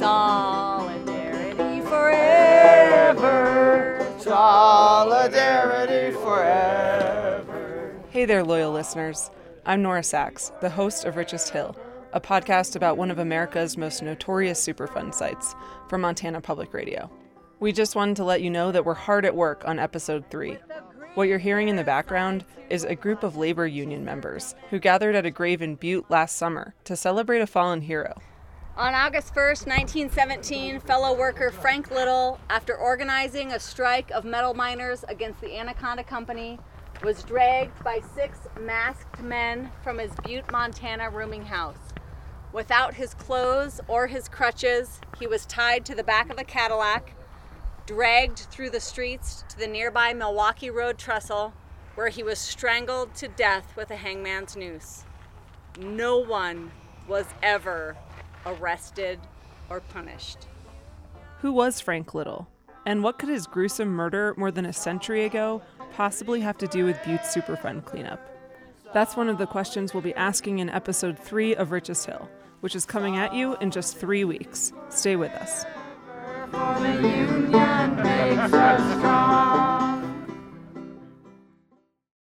Solidarity forever. Solidarity forever. Hey there, loyal listeners. I'm Nora Saks, the host of Richest Hill, a podcast about one of America's most notorious Superfund sites from Montana Public Radio. We just wanted to let you know that we're hard at work on episode three. What you're hearing in the background is a group of labor union members who gathered at a grave in Butte last summer to celebrate a fallen hero. On August 1st, 1917, fellow worker Frank Little, after organizing a strike of metal miners against the Anaconda Company, was dragged by six masked men from his Butte, Montana rooming house. Without his clothes or his crutches, he was tied to the back of a Cadillac, dragged through the streets to the nearby Milwaukee Road trestle, where he was strangled to death with a hangman's noose. No one was ever arrested or punished. Who was Frank Little? And what could his gruesome murder more than a century ago possibly have to do with Butte's Superfund cleanup? That's one of the questions we'll be asking in episode three of Richest Hill, which is coming at you in just three weeks. Stay with us.